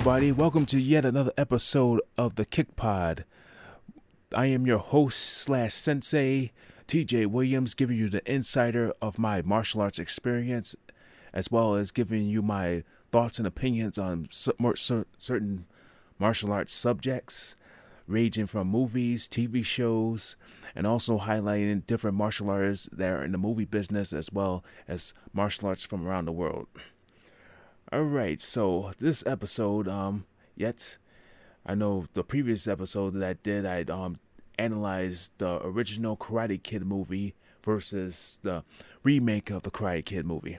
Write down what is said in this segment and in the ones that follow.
everybody. Welcome to yet another episode of the Kick Pod. I am your host slash sensei, TJ Williams, giving you the insider of my martial arts experience, as well as giving you my thoughts and opinions on certain martial arts subjects, ranging from movies, TV shows, and also highlighting different martial artists that are in the movie business, as well as martial arts from around the world. All right, so this episode, um, yet I know the previous episode that I did, I um analyzed the original Karate Kid movie versus the remake of the Karate Kid movie.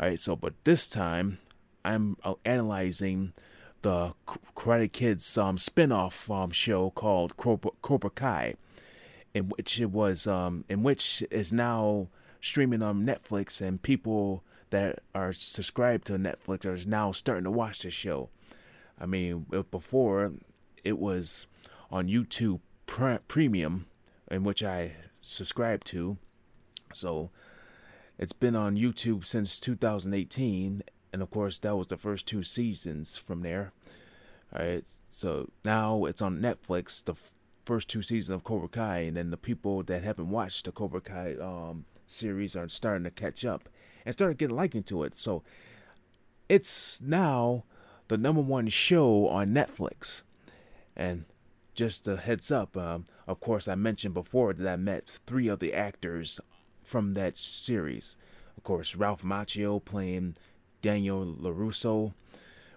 All right, so but this time I'm uh, analyzing the Karate Kid's um spin-off um show called Cobra, Cobra Kai, in which it was um in which is now streaming on Netflix and people that are subscribed to Netflix are now starting to watch the show. I mean, before it was on YouTube pre- Premium, in which I subscribed to. So it's been on YouTube since 2018, and of course that was the first two seasons from there. All right, so now it's on Netflix, the f- first two seasons of Cobra Kai, and then the people that haven't watched the Cobra Kai um, series are starting to catch up and started getting liking to it. So it's now the number one show on Netflix. And just a heads up, um, of course, I mentioned before that I met three of the actors from that series. Of course, Ralph Macchio playing Daniel LaRusso,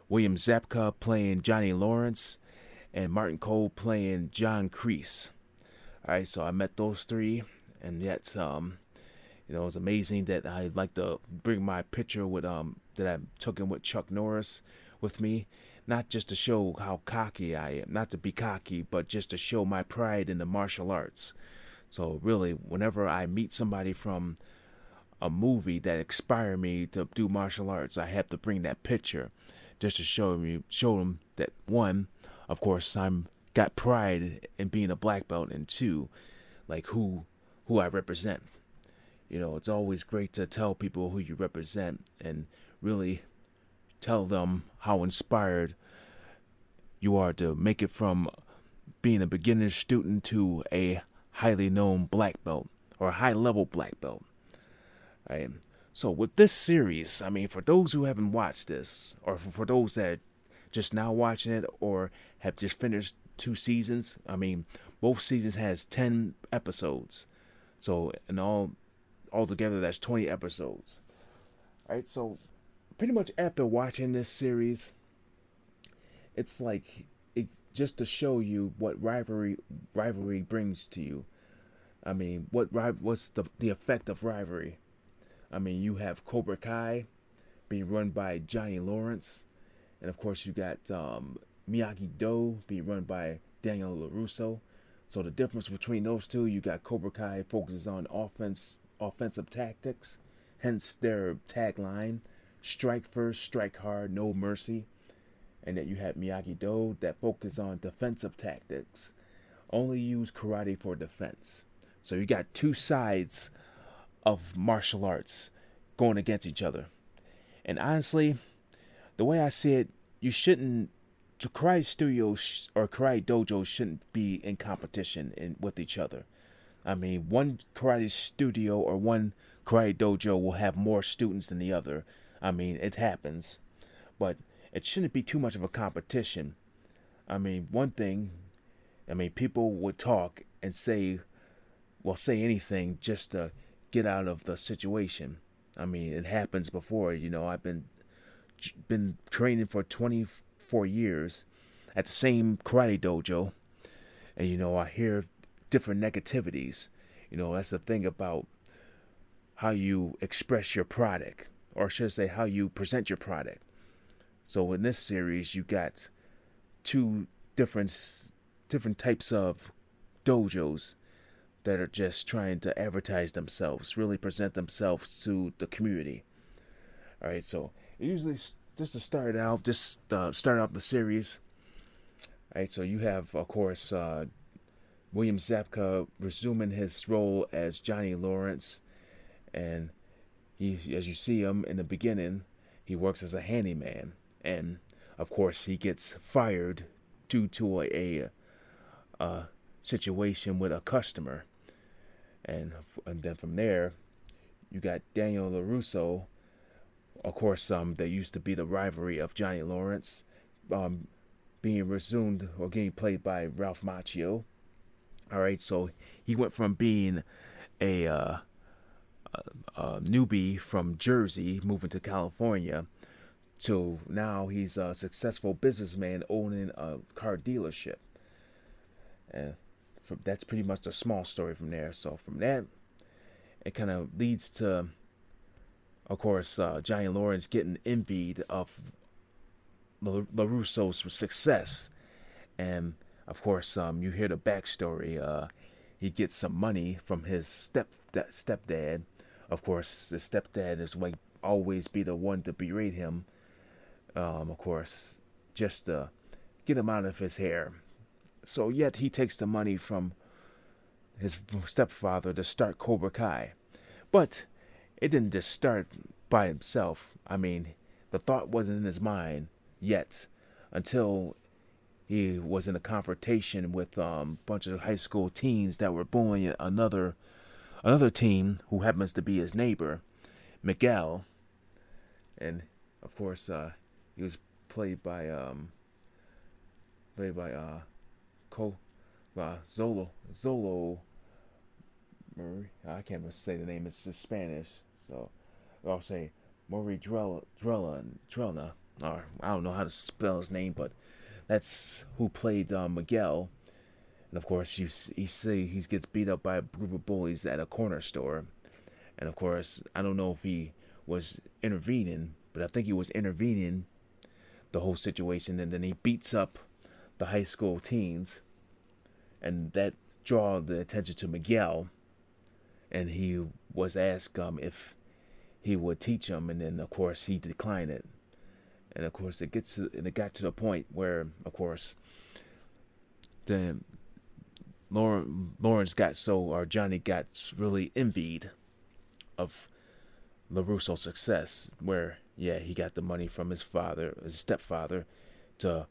William Zabka playing Johnny Lawrence, and Martin Kove playing John Kreese. All right, so I met those three, and yet um, you know, it's amazing that I like to bring my picture with um that I took in with Chuck Norris with me, not just to show how cocky I am, not to be cocky, but just to show my pride in the martial arts. So really, whenever I meet somebody from a movie that inspired me to do martial arts, I have to bring that picture just to show me show them that one, of course, I'm got pride in being a black belt, and two, like who who I represent. You know, it's always great to tell people who you represent and really tell them how inspired you are to make it from being a beginner student to a highly known black belt or high level black belt. Right? So with this series, I mean, for those who haven't watched this, or for those that just now watching it or have just finished two seasons, I mean, both seasons has ten episodes. So in all altogether that's 20 episodes. All right, so pretty much after watching this series, it's like it just to show you what rivalry rivalry brings to you. I mean, what what's the the effect of rivalry? I mean, you have Cobra Kai being run by Johnny Lawrence, and of course you got um, Miyagi Do being run by Daniel LaRusso. So the difference between those two, you got Cobra Kai focuses on offense offensive tactics, hence their tagline strike first, strike hard, no mercy. And that you have Miyagi Do that focus on defensive tactics, only use karate for defense. So you got two sides of martial arts going against each other. And honestly, the way I see it, you shouldn't karate studios or karate dojos shouldn't be in competition in, with each other. I mean, one karate studio or one karate dojo will have more students than the other. I mean, it happens. But it shouldn't be too much of a competition. I mean, one thing, I mean, people would talk and say, well, say anything just to get out of the situation. I mean, it happens before, you know, I've been been training for 24 years at the same karate dojo. And you know, I hear different negativities. You know, that's the thing about how you express your product, or should I say, how you present your product. So in this series, you got two different different types of dojos that are just trying to advertise themselves, really present themselves to the community. All right, so usually just to start out, just uh, start out the series. All right, so you have, of course, uh, William Zabka resuming his role as Johnny Lawrence, and he, as you see him in the beginning, he works as a handyman, and of course, he gets fired due to a, a, a situation with a customer and and then from there, you got Daniel LaRusso. Of course, um, they used to be the rivalry of Johnny Lawrence, um, being resumed or getting played by Ralph Macchio. All right, so he went from being a, uh, a, a newbie from Jersey, moving to California, to now he's a successful businessman owning a car dealership. And from, that's pretty much a small story from there. So from that, it kind of leads to, of course, uh, Johnny Lawrence getting envied of La- LaRusso's success. And of course, um, you hear the backstory. Uh, he gets some money from his step stepdad. Of course, his stepdad is like always be the one to berate him. Um, of course, just to get him out of his hair. So yet he takes the money from his stepfather to start Cobra Kai. But it didn't just start by himself. I mean, the thought wasn't in his mind yet until he was in a confrontation with um, a bunch of high school teens that were bullying another another team who happens to be his neighbor, Miguel. And of course, uh, he was played by um, played by uh, uh, Zolo Zolo I can't even say the name, it's just Spanish. So I'll say Marie Drella Drella Drella or I don't know how to spell his name, but that's who played uh, Miguel. And of course, you you see he gets beat up by a group of bullies at a corner store, and of course, I don't know if he was intervening, but I think he was intervening the whole situation, and then he beats up the high school teens. And that draw the attention to Miguel, and he was asked um, if he would teach him, and then of course he declined it, and of course it gets to, and it got to the point where of course the Lawrence got so or Johnny got really envied of LaRusso's success, where yeah he got the money from his father, his stepfather, to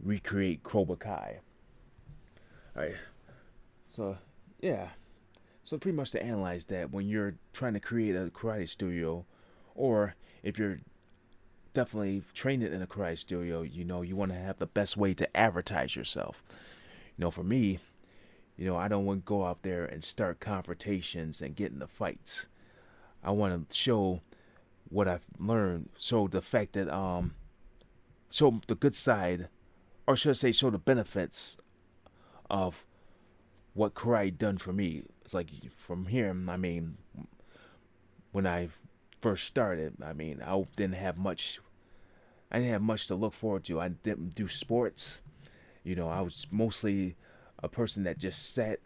recreate Cobra Kai. Alright. So, yeah. So, pretty much to analyze that, when you're trying to create a karate studio, or if you're definitely training in a karate studio, you know, you want to have the best way to advertise yourself. You know, for me, you know, I don't want to go out there and start confrontations and get into fights. I want to show what I've learned. So the fact that um, show the good side, or should I say, show the benefits of what karate done for me. It's like from here, I mean, when I first started, I mean, I didn't have much. I didn't have much to look forward to. I didn't do sports. You know, I was mostly a person that just sat,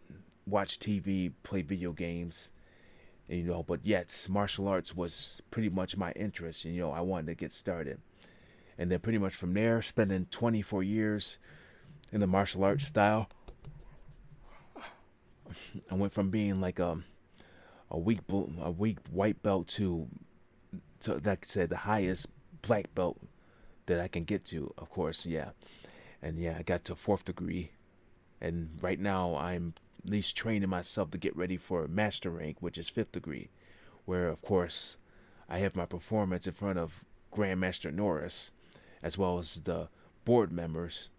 watched TV, played video games. You know, but yet martial arts was pretty much my interest. And, you know, I wanted to get started. And then pretty much from there, spending 24 years in the martial arts style I went from being like a a weak a weak white belt to to like I said the highest black belt that I can get to. Of course, yeah, and yeah, I got to fourth degree, and right now I'm at least training myself to get ready for master rank, which is fifth degree, where of course I have my performance in front of Grandmaster Norris, as well as the board members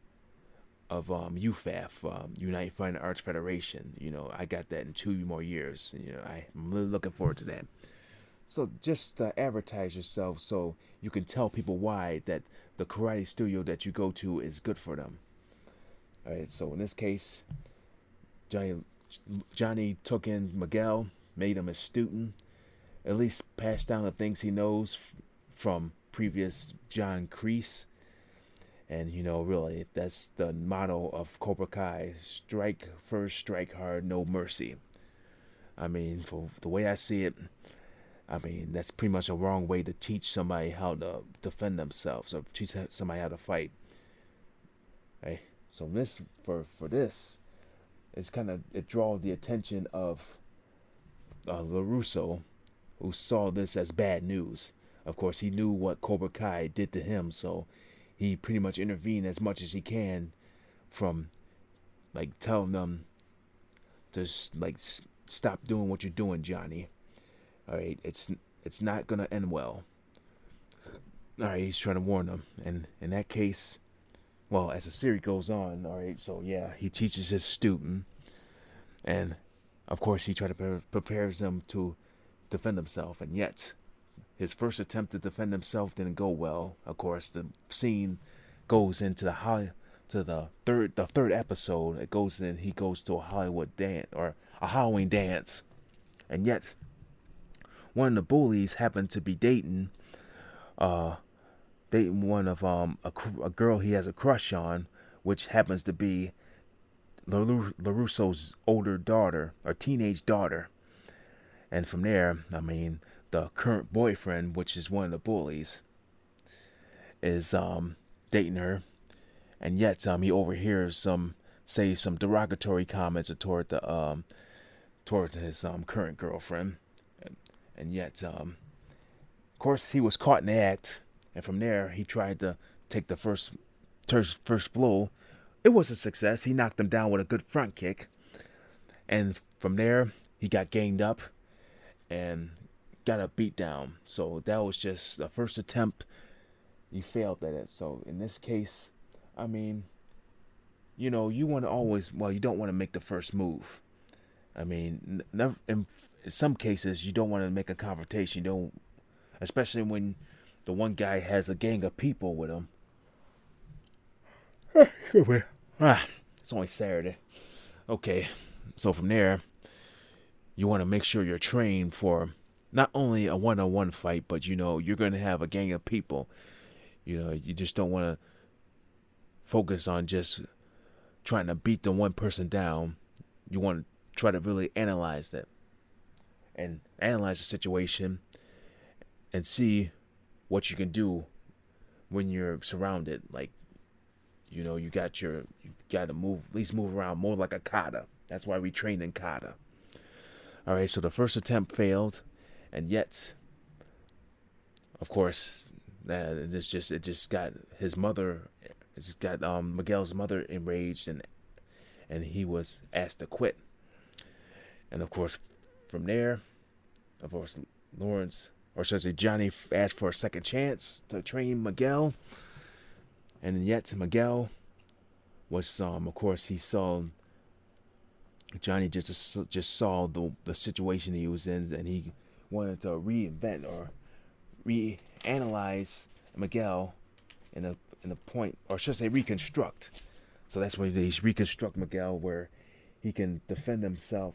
of um, UFAF, um, United Fighting Arts Federation. You know, I got that in two more years. You know, I'm really looking forward to that. So just uh, advertise yourself so you can tell people why that the karate studio that you go to is good for them. All right. So in this case, Johnny Johnny took in Miguel, made him a student, at least passed down the things he knows f- from previous John Kreese. And you know, really, that's the motto of Cobra Kai: strike first, strike hard, no mercy. I mean, for the way I see it, I mean that's pretty much a wrong way to teach somebody how to defend themselves or teach somebody how to fight. Hey, so this for for this, it's kind of it draws the attention of uh, LaRusso, who saw this as bad news. Of course, he knew what Cobra Kai did to him, so he pretty much intervened as much as he can from like telling them to like stop doing what you're doing, Johnny. All right, it's it's not gonna end well. All right, he's trying to warn them, and in that case, well, as the series goes on, all right, so yeah, he teaches his student, and of course, he tries to pre- prepares them to defend himself, and yet his first attempt to defend himself didn't go well. Of course, the scene goes into the high to the third the third episode. It goes in. He goes to a Hollywood dance or a Halloween dance, and yet one of the bullies happened to be dating, uh, dating one of um a, a girl he has a crush on, which happens to be LaRusso's older daughter or teenage daughter. And from there, I mean, the current boyfriend, which is one of the bullies, is um, dating her, and yet um, he overhears some say some derogatory comments toward the um, toward his um, current girlfriend, and, and yet, um, of course, he was caught in the act, and from there he tried to take the first first blow. It was a success. He knocked him down with a good front kick, and from there he got ganged up, and got a beat down. So that was just the first attempt. You failed at it. So in this case, I mean, you know, you want to always, well, you don't want to make the first move. I mean, never, in some cases, you don't want to make a confrontation. You don't, especially when the one guy has a gang of people with him. ah, it's only Saturday. Okay, so from there, you want to make sure you're trained for not only a one on one fight, but you know, you're going to have a gang of people. You know, you just don't want to focus on just trying to beat the one person down. You want to try to really analyze that and analyze the situation and see what you can do when you're surrounded. Like, you know, you got your, you got to move, at least move around more like a kata. That's why we train in kata. All right, so the first attempt failed and yet, of course, uh, this just it just got his mother, it's got um, Miguel's mother enraged, and and he was asked to quit. And of course, from there, of course, Lawrence, or should I say, Johnny asked for a second chance to train Miguel. And yet, Miguel was, um, of course, he saw Johnny just just saw the the situation he was in, and he wanted to reinvent or reanalyze Miguel in a in a point, or should I say reconstruct. So that's why he's reconstruct Miguel where he can defend himself,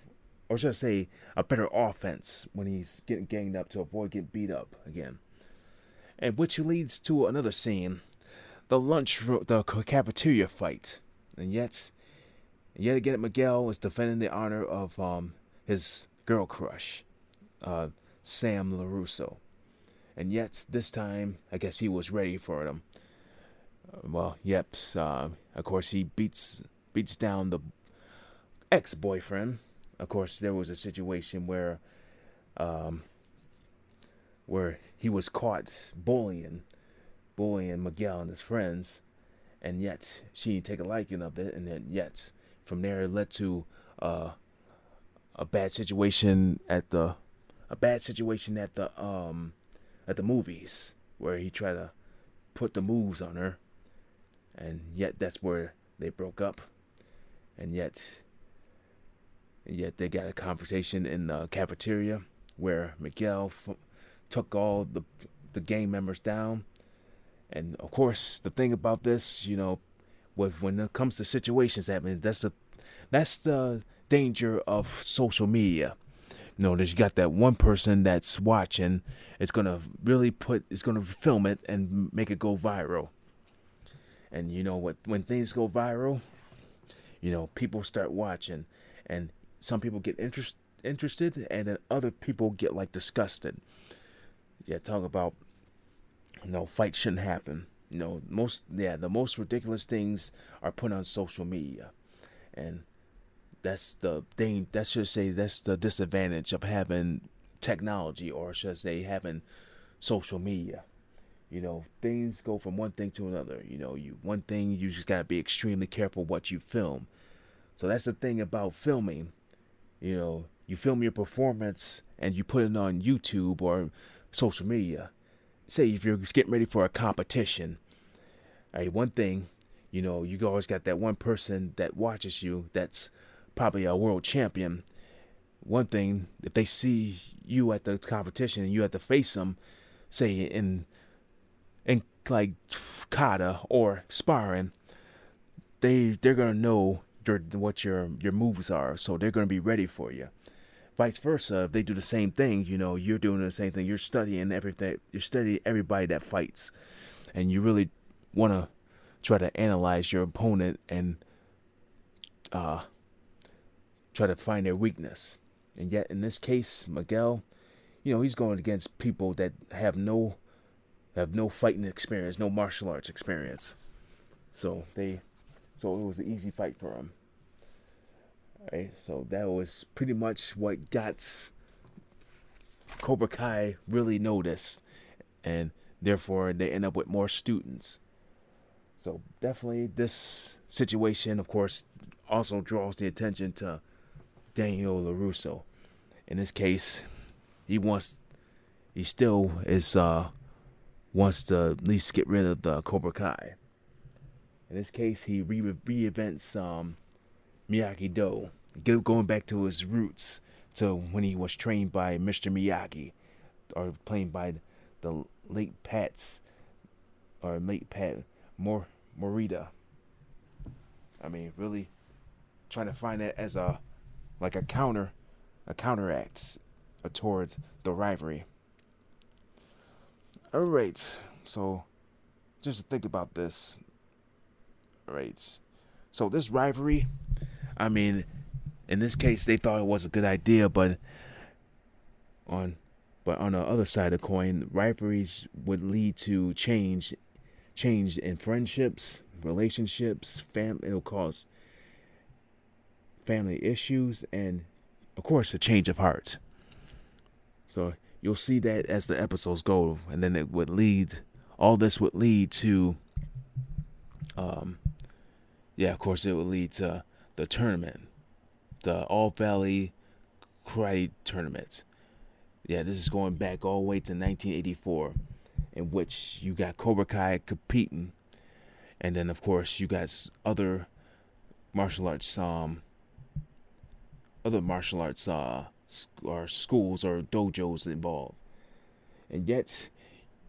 or should I say a better offense when he's getting ganged up to avoid getting beat up again. And which leads to another scene, the lunch, the cafeteria fight, and yet, yet again, Miguel is defending the honor of um, his girl crush, uh, Sam LaRusso. And yet, this time, I guess he was ready for them. Uh, well, yep, uh, of course, he beats beats down the ex boyfriend. Of course, there was a situation where, um, where he was caught bullying, bullying Miguel and his friends, and yet she didn't take a liking of it, and then yet from there it led to uh, a bad situation at the a bad situation at the um at the movies where he tried to put the moves on her, and yet that's where they broke up, and yet and yet they got a conversation in the cafeteria where Miguel f- took all the the gang members down, and of course the thing about this, you know, with when it comes to situations happening, that's the that's the danger of social media know, there's got that one person that's watching. It's gonna really put. It's gonna film it and make it go viral. And you know what? When things go viral, you know, people start watching, and some people get interest, interested, and then other people get like disgusted. Yeah, talk about, you know, fight shouldn't happen. You know, most yeah, the most ridiculous things are put on social media, and that's the thing. That should say that's the disadvantage of having technology, or should I say having social media. You know, things go from one thing to another. You know, you one thing you just gotta be extremely careful what you film. So that's the thing about filming. You know, you film your performance and you put it on YouTube or social media. Say if you're getting ready for a competition, all right, one thing, you know, you always got that one person that watches you that's probably a world champion. One thing, if they see you at the competition and you have to face them, say in in like kata or sparring, they they're gonna know your what your your moves are, so they're gonna be ready for you. Vice versa, if they do the same thing, you know, you're doing the same thing. You're studying everything. You're studying everybody that fights, and you really want to try to analyze your opponent and uh, try to find their weakness. And yet, in this case, Miguel, you know, he's going against people that have no have no fighting experience, no martial arts experience. So they, so it was an easy fight for him. Right, so that was pretty much what got Cobra Kai really noticed, and therefore they end up with more students. So definitely, this situation, of course, also draws the attention to Daniel Larusso. In this case, he wants, he still is uh wants to at least get rid of the Cobra Kai. In this case, he re reinvents um, Miyagi Do, going back to his roots to when he was trained by Mr. Miyagi, or played by the late Pats, or late Pat Mor Morita. I mean, really trying to find it as a like a counter, a counteract uh, toward the rivalry. All right, so just think about this. All right, so this rivalry, I mean, in this case, they thought it was a good idea, but on but on the other side of the coin, rivalries would lead to change, change in friendships, relationships, family. It'll cause family issues, and of course, a change of heart. So you'll see that as the episodes go, and then it would lead. All this would lead to. Um, yeah, of course, it would lead to the tournament, the All Valley Karate Tournament. Yeah, this is going back all the way to 1984, in which you got Cobra Kai competing, and then of course you got other martial arts um other martial arts uh, or schools or dojos involved. And yet,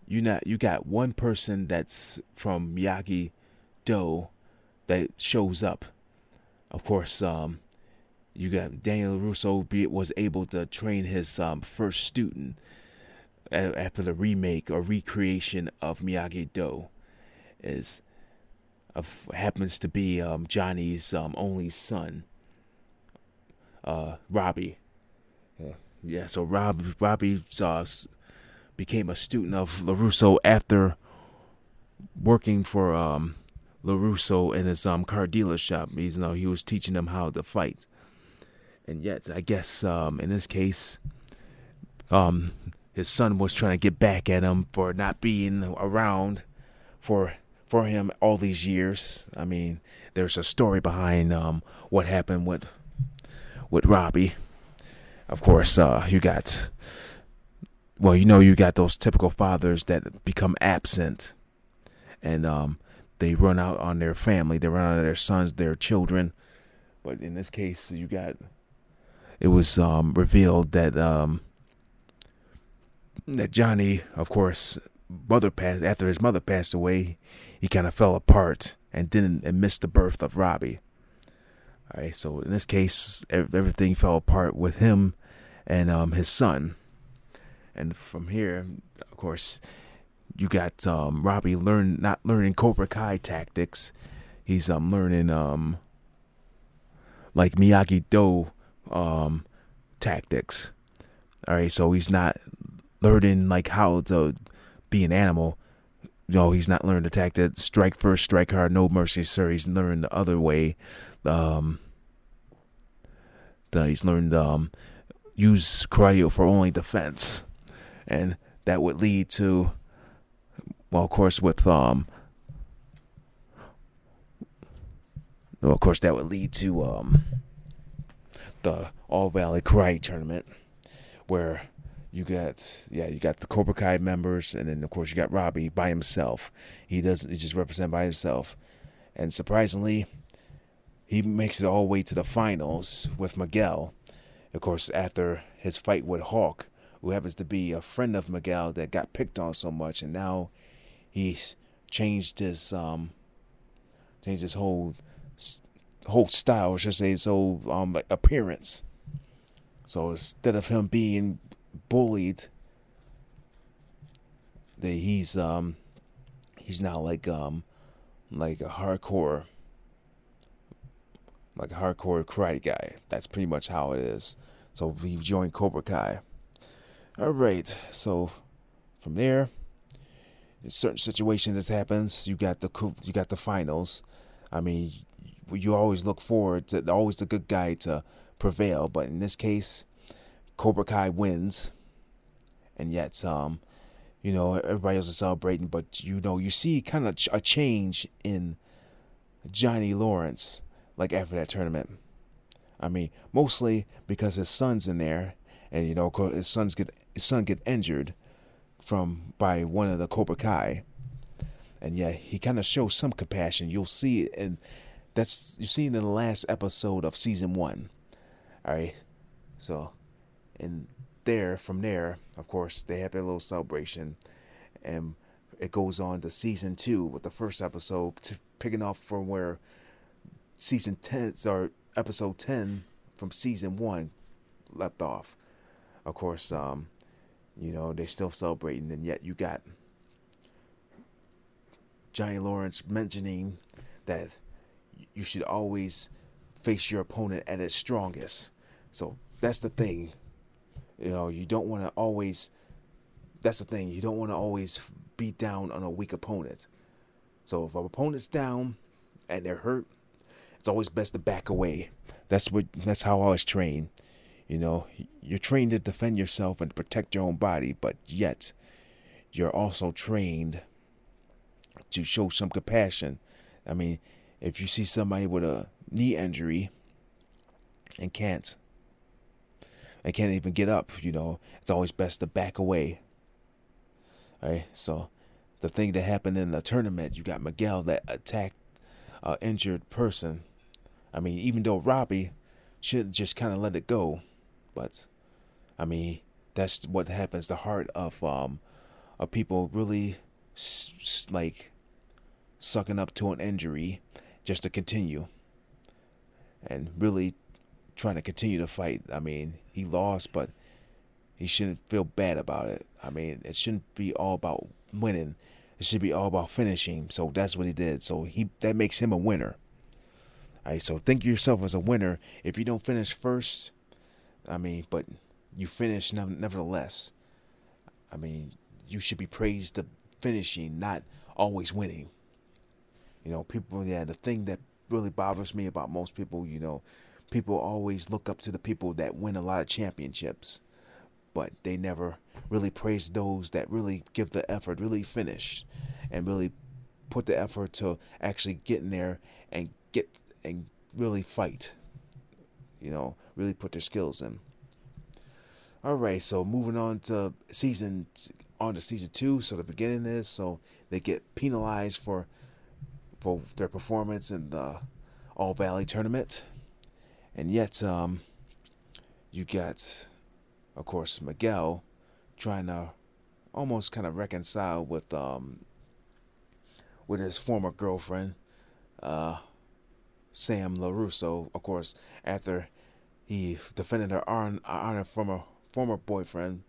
you not you got one person that's from Miyagi Do that shows up. Of course, um, you got Daniel Russo be, was able to train his um, first student after the remake or recreation of Miyagi Do. Is of happens to be um, Johnny's um, only son uh, Robbie. Yeah. yeah, so Rob Robbie uh, became a student of Larusso after working for um, Larusso in his um, car dealership. He's you know he was teaching him how to fight, and yet I guess um, in this case, um, his son was trying to get back at him for not being around for for him all these years. I mean, there's a story behind um, what happened with with Robbie. Of course, uh, you got, well, you know, you got those typical fathers that become absent and um, they run out on their family, they run out on their sons, their children. But in this case, you got, it was um, revealed that um, that Johnny, of course, mother passed after his mother passed away, he kind of fell apart and didn't and missed the birth of Robbie. All right, so in this case, everything fell apart with him and um, his son. And from here, of course, you got um, Robbie learn not learning Cobra Kai tactics. He's um learning um like Miyagi Do um tactics. All right, so he's not learning like how to be an animal. No, he's not learning the tactic strike first, strike hard, no mercy, sir. He's learned the other way. Um, the, he's learned um use karate for only defense, and that would lead to well, of course, with um, well, of course, that would lead to um, the All Valley Karate Tournament, where you got yeah, you got the Cobra Kai members, and then of course you got Robbie by himself. He doesn't. he just represent by himself, and surprisingly, he makes it all the way to the finals with Miguel. Of course, after his fight with Hawk, who happens to be a friend of Miguel that got picked on so much, and now he's changed his um changed his whole whole style, I should say, his whole um appearance. So instead of him being bullied, that he's um he's now like um like a hardcore like a hardcore karate guy. That's pretty much how it is. So he joined Cobra Kai. All right, so from there in certain situations that happens, you got the you got the finals. I mean, you always look forward to always the good guy to prevail, but in this case, Cobra Kai wins, and yet um, you know everybody else is celebrating, but you know you see kind of a change in Johnny Lawrence like after that tournament. I mean, mostly because his son's in there, and you know his sons get his son get injured, from by one of the Cobra Kai, and yeah, he kind of shows some compassion. You'll see it, and that's you see in the last episode of season one. All right, so and there from there, of course, they have their little celebration, and it goes on to season two with the first episode picking off from where season ten or episode ten from season one left off. Of course, um, you know, they still celebrating, and yet you got Johnny Lawrence mentioning that you should always face your opponent at its strongest. So that's the thing. You know, you don't want to always. That's the thing. You don't want to always beat down on a weak opponent. So if an opponent's down and they're hurt, it's always best to back away. That's what. That's how I was trained. You know, you're trained to defend yourself and protect your own body, but yet you're also trained to show some compassion. I mean, if you see somebody with a knee injury and can't and can't even get up, you know, it's always best to back away. All right, so the thing that happened in the tournament, you got Miguel that attacked an injured person. I mean, even though Robbie should just kind of let it go, but I mean, that's what happens. The heart of um, of people really s- like sucking up to an injury just to continue, and really trying to continue to fight. I mean, he lost, but he shouldn't feel bad about it. I mean, it shouldn't be all about winning. It should be all about finishing. So that's what he did. So he that makes him a winner. All right, so think yourself as a winner. If you don't finish first, I mean, but you finish nevertheless. I mean, you should be praised the finishing, not always winning. You know, people, yeah, the thing that really bothers me about most people, you know, people always look up to the people that win a lot of championships, but they never really praise those that really give the effort, really finish, and really put the effort to actually get in there and get and really fight you know, really put their skills in. All right, so moving on to season on to season two. So the beginning is so they get penalized for for their performance in the All Valley tournament, and yet um, you get, of course, Miguel trying to almost kind of reconcile with um with his former girlfriend, uh, Sam LaRusso, of course, after he defended her honor from a former boyfriend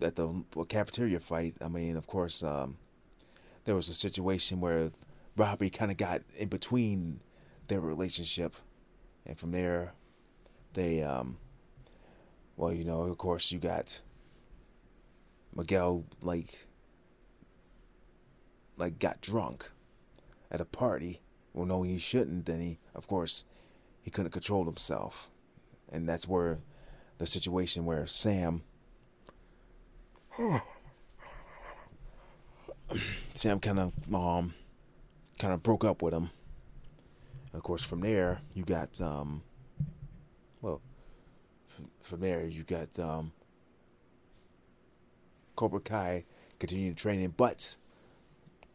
at the cafeteria fight. I mean, of course, um, there was a situation where Robbie kind of got in between their relationship, and from there, they, um, well, you know, of course, you got Miguel like, like got drunk at a party. Well, no, he shouldn't, then he, of course, he couldn't control himself, and that's where the situation where Sam. Sam kind of um, kind of broke up with him. Of course, from there you got um, well, from there you got um, Cobra Kai continuing training, but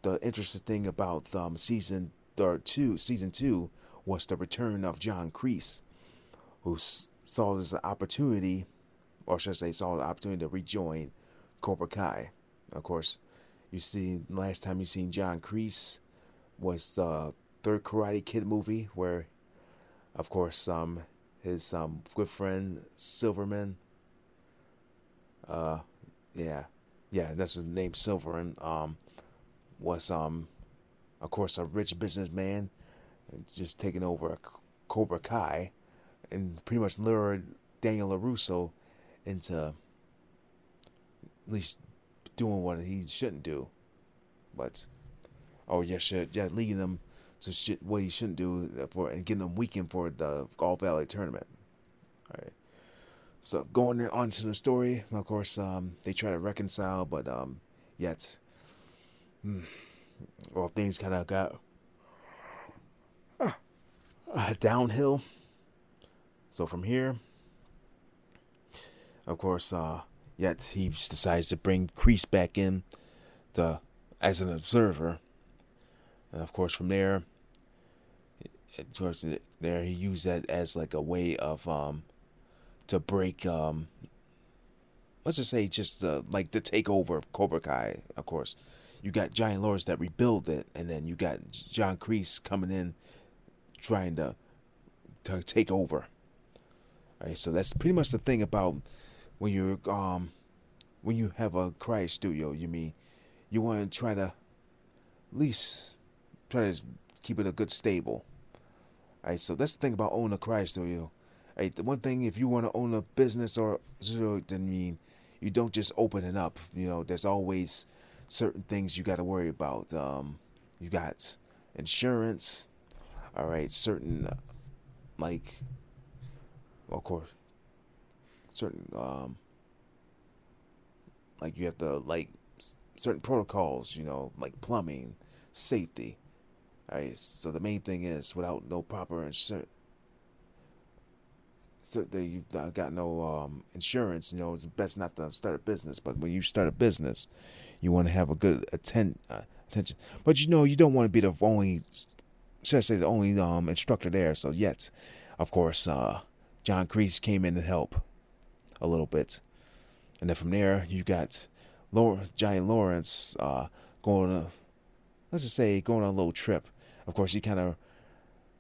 the interesting thing about um, season or two, season two, was the return of John Kreese, who saw this opportunity, or should I say, saw the opportunity to rejoin Cobra Kai. Of course, you see, last time you seen John Kreese was the third Karate Kid movie, where, of course, um, his um good friend Silverman. Uh, yeah, yeah, that's his name, Silverman. Um, was um, of course, a rich businessman, just taking over Cobra Kai, and pretty much lured Daniel LaRusso into at least doing what he shouldn't do. But oh yeah, shit, yeah, leading them to shit what he shouldn't do for and getting them weakened for the All Valley tournament. All right. So going on to the story, of course, um, they try to reconcile, but um, yet, hmm, well, things kind of got uh, downhill. So from here, of course, uh, yet he decides to bring Kreese back in to as an observer. And of course, from there, towards there, he used that as like a way of um to break um let's just say just uh, like to take over Cobra Kai. Of course, you got Johnny Lawrence that rebuild it, and then you got John Kreese coming in trying to to take over. All right, so that's pretty much the thing about when you um when you have a karate studio. You mean you want to try to at least try to keep it a good stable. All right, so that's the thing about owning a karate studio. All right, the one thing if you want to own a business or so, then mean you don't just open it up. You know, there's always certain things you got to worry about. Um, you got insurance. All right, certain uh, like, well, of course, certain um, like you have to like certain protocols. You know, like plumbing, safety. All right, so the main thing is without no proper insurance. So that you've got no um, insurance, you know, it's best not to start a business. But when you start a business, you want to have a good atten- uh, attention. But you know, you don't want to be the only, should I say, the only um, instructor there. So yet, of course, uh, John Kreese came in to help a little bit, and then from there you got Laura, Johnny Lawrence uh, going let's just say, going on a little trip. Of course, he kind of,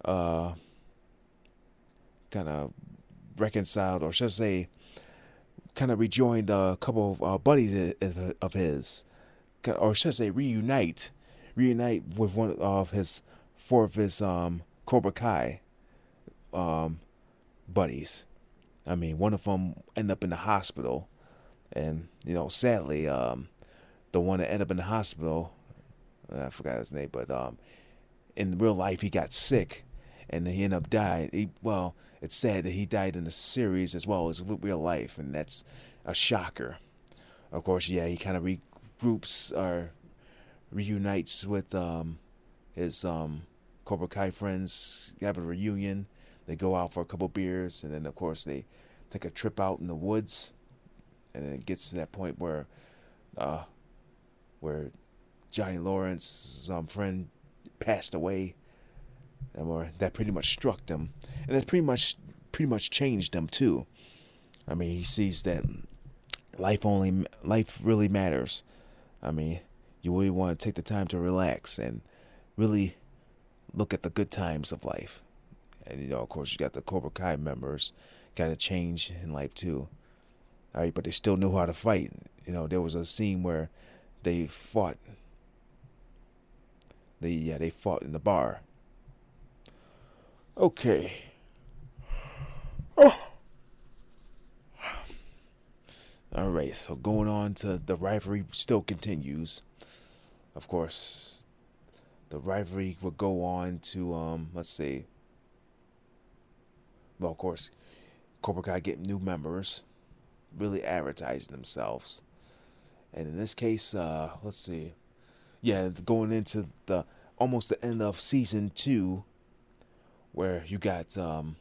uh, kind of reconciled, or should I say, kind of rejoined a couple of uh, buddies of his, or should I say, reunite, reunite with one of his four of his um, Cobra Kai um, buddies. I mean, one of them ended up in the hospital, and you know, sadly, um, the one that ended up in the hospital, I forgot his name, but um, in real life he got sick, and he ended up dying. He, well, it's sad that he died in the series as well as real life, and that's a shocker. Of course, yeah, he kind of regroups or reunites with um, his um, Cobra Kai friends, have a reunion. They go out for a couple beers, and then of course they take a trip out in the woods, and then it gets to that point where, uh, where Johnny Lawrence's um, friend passed away, or that pretty much struck them, and that pretty much pretty much changed them too. I mean, he sees that life only life really matters. I mean, you really want to take the time to relax and really look at the good times of life. And you know, of course, you got the Cobra Kai members got to change in life too. All right, but they still knew how to fight. You know, there was a scene where they fought. They yeah, they fought in the bar. Okay. Oh. All right, so going on to the rivalry still continues. Of course, the rivalry will go on to um, let's see. Well, of course, Cobra Kai getting new members, really advertising themselves, and in this case, uh, let's see, yeah, going into the almost the end of season two, where you got um,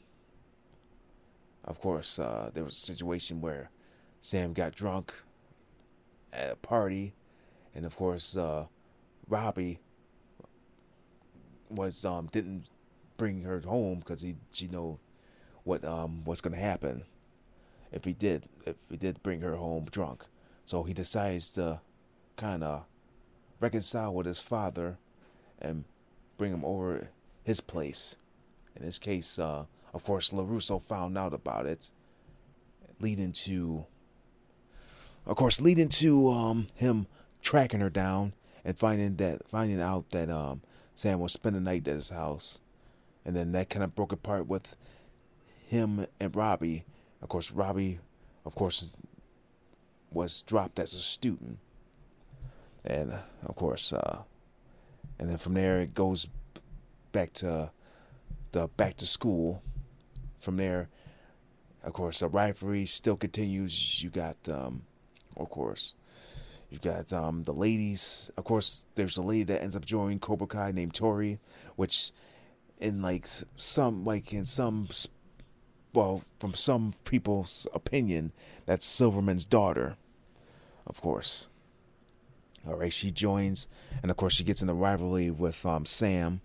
of course, uh, there was a situation where Sam got drunk at a party, and of course, uh, Robbie was um didn't bring her home because he she know what um what's gonna happen if he did if he did bring her home drunk. So he decides to kind of reconcile with his father and bring him over his place. In this case, uh, of course, LaRusso found out about it, leading to, of course, leading to um, him tracking her down and finding that finding out that um, Sam was spending the night at his house, and then that kind of broke apart with him and Robbie. Of course, Robbie, of course, was dropped as a student, and of course, uh, and then from there it goes back to the back to school. From there, of course, the rivalry still continues. You got, um, of course, you got um, the ladies. Of course, there's a lady that ends up joining Cobra Kai named Tori, which, in like some, like in some, well, from some people's opinion, that's Silverman's daughter. Of course. All right, she joins, and of course, she gets in a rivalry with um, Sam,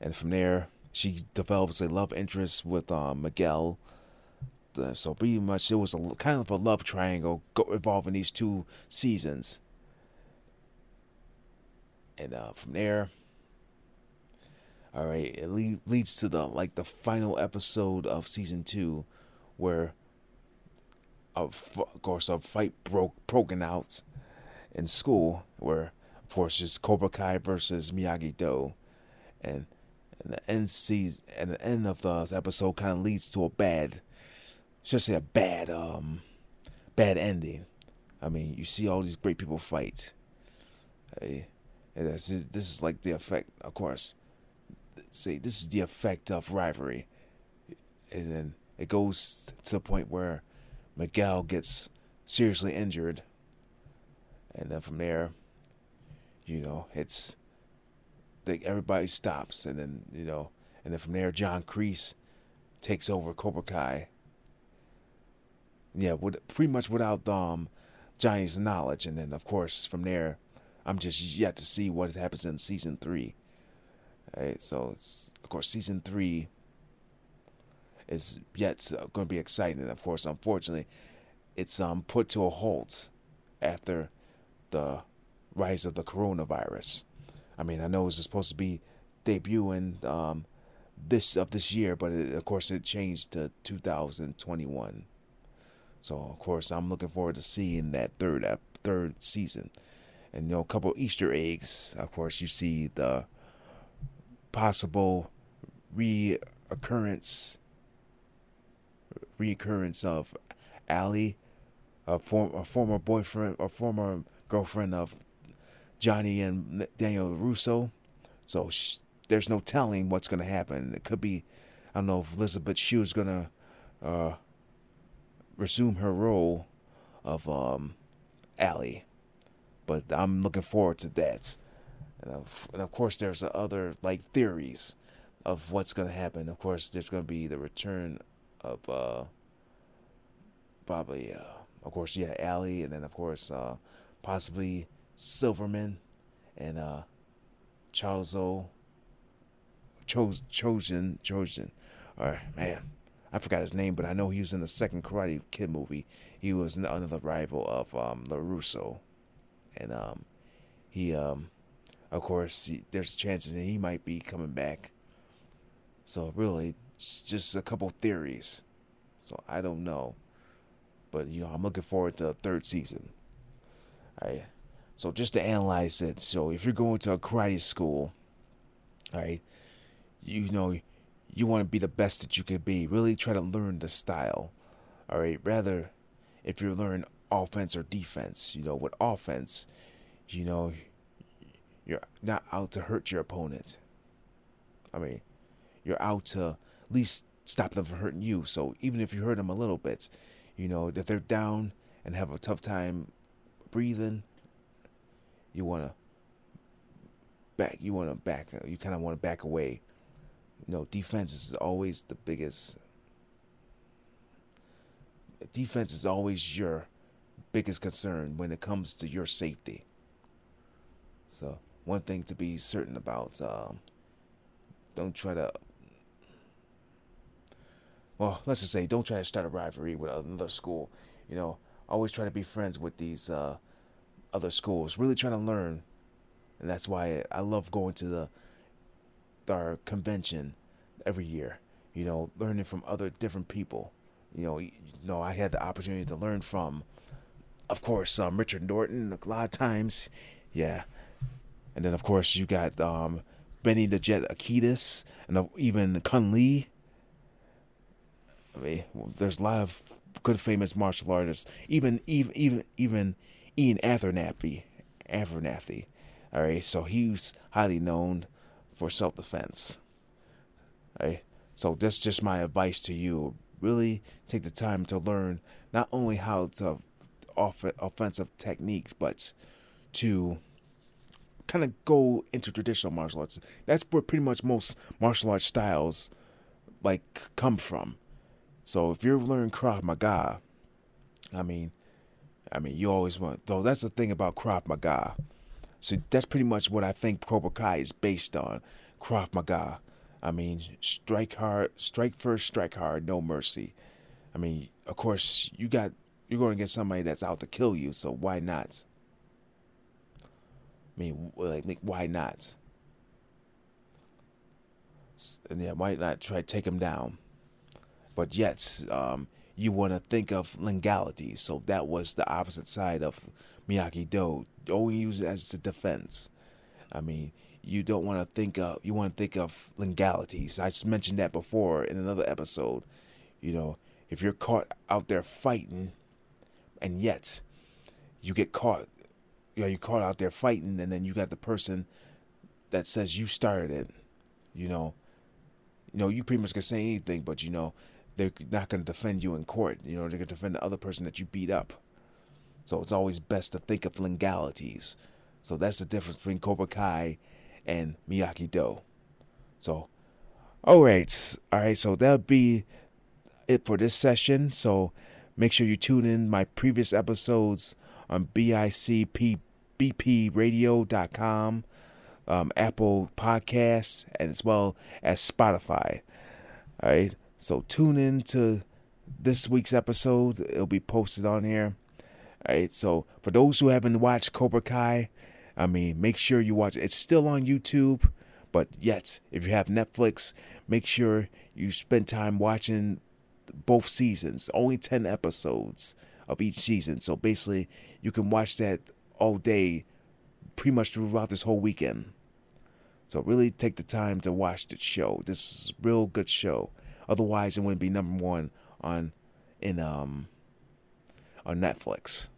and from there, she develops a love interest with um, Miguel. So pretty much it was a kind of a love triangle involving these two seasons. And uh, from there, all right, it le- leads to the like the final episode of season two, where, of course, a fight broke broken out in school, where of course it's Cobra Kai versus Miyagi Do, and and the end season and the end of the episode kind of leads to a bad, should I say a bad um, bad ending. I mean, you see all these great people fight. Hey, this is this is like the effect, of course. See, this is the effect of rivalry, and then it goes to the point where Miguel gets seriously injured, and then from there, you know, it's they, everybody stops, and then you know, and then from there, John Kreese takes over Cobra Kai. Yeah, with, pretty much without um, Johnny's knowledge, and then of course from there, I'm just yet to see what happens in season three. Right, so of course season three is yet going to be exciting. And of course, unfortunately, it's um put to a halt after the rise of the coronavirus. I mean, I know it was supposed to be debuting um, this of this year, but it, of course it changed to 2021. So of course I'm looking forward to seeing that third third season, and you know a couple Easter eggs. Of course you see the possible reoccurrence reoccurrence of Ali, a, form, a former boyfriend or former girlfriend of Johnny and Daniel Russo. So there's no telling what's going to happen. It could be, I don't know if Elizabeth Shue is going to uh, resume her role of um, Ali. But I'm looking forward to that. And of, and of course, there's other like theories of what's going to happen. Of course, there's going to be the return of uh, probably, uh, of course, yeah, Ali, and then of course, uh, possibly Silverman and uh, Charles O. Chose Chozen Chozen. Or man, I forgot his name, but I know he was in the second Karate Kid movie. He was another rival of um, LaRusso, and um, he um, of course he, there's chances that he might be coming back. So really, just a couple theories. So I don't know, But you know, I'm looking forward to a third season. All right. So just to analyze it, so if you're going to a karate school, all right, you know, you want to be the best that you can be. Really try to learn the style. All right. Rather, if you learn offense or defense, you know, with offense, you know, you're not out to hurt your opponent. I mean, you're out to at least stop them from hurting you. So even if you hurt them a little bit, you know, if they're down and have a tough time breathing, you want to back. You want to back. You kind of want to back away. You know, defense is always the biggest. Defense is always your biggest concern when it comes to your safety. So one thing to be certain about: um, don't try to. Well, let's just say, don't try to start a rivalry with another school. You know, always try to be friends with these uh, other schools. Really trying to learn, and that's why I love going to the our convention every year. You know, learning from other different people. You know, you know, I had the opportunity to learn from, of course, um, Richard Norton. A lot of times, yeah, and then of course you got um, Benny the Jet Urquidez and even Kun Lee. I mean, there's a lot of good famous martial artists. Even even even even Ian Abernethy, Abernethy. All right, so he's highly known for self defense. All right, so that's just my advice to you. Really take the time to learn not only how to off offensive techniques, but to kind of go into traditional martial arts. That's where pretty much most martial arts styles like come from. So if you're learning Krav Maga, I mean, I mean, you always want though. That's the thing about Krav Maga. So that's pretty much what I think Cobra Kai is based on. Krav Maga. I mean, strike hard, strike first, strike hard, no mercy. I mean, of course, you got you're going to get somebody that's out to kill you, so why not? I mean, like, why not? And yeah, why not try to take him down? But yet, um, you want to think of legality. So that was the opposite side of Miyagi Do. Only use it as a defense. I mean, you don't want to think of you want to think of legalities. I mentioned that before in another episode. You know, if you're caught out there fighting, and yet you get caught you know, you're caught out there fighting, and then you got the person that says you started it. You know, you know, you pretty much can say anything, but you know, they're not going to defend you in court. You know, they're going to defend the other person that you beat up. So it's always best to think of legalities. So that's the difference between Cobra Kai and Miyagi Do. So, all right, all right. So that'll be it for this session. So make sure you tune in my previous episodes on bicbp-radio.com, um, Apple Podcasts, and as well as Spotify. All right, so tune in to this week's episode. It'll be posted on here. All right, so for those who haven't watched Cobra Kai, I mean, make sure you watch it. It's still on YouTube, but yet, if you have Netflix, make sure you spend time watching both seasons. Only 10 episodes of each season. So basically, you can watch that all day, pretty much throughout this whole weekend. So really take the time to watch the show. This is a real good show. Otherwise, it wouldn't be number one on in um on Netflix.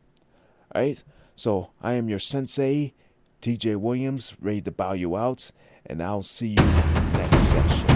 All right. So I am your sensei, TJ Williams, ready to bow you out, and I'll see you next session.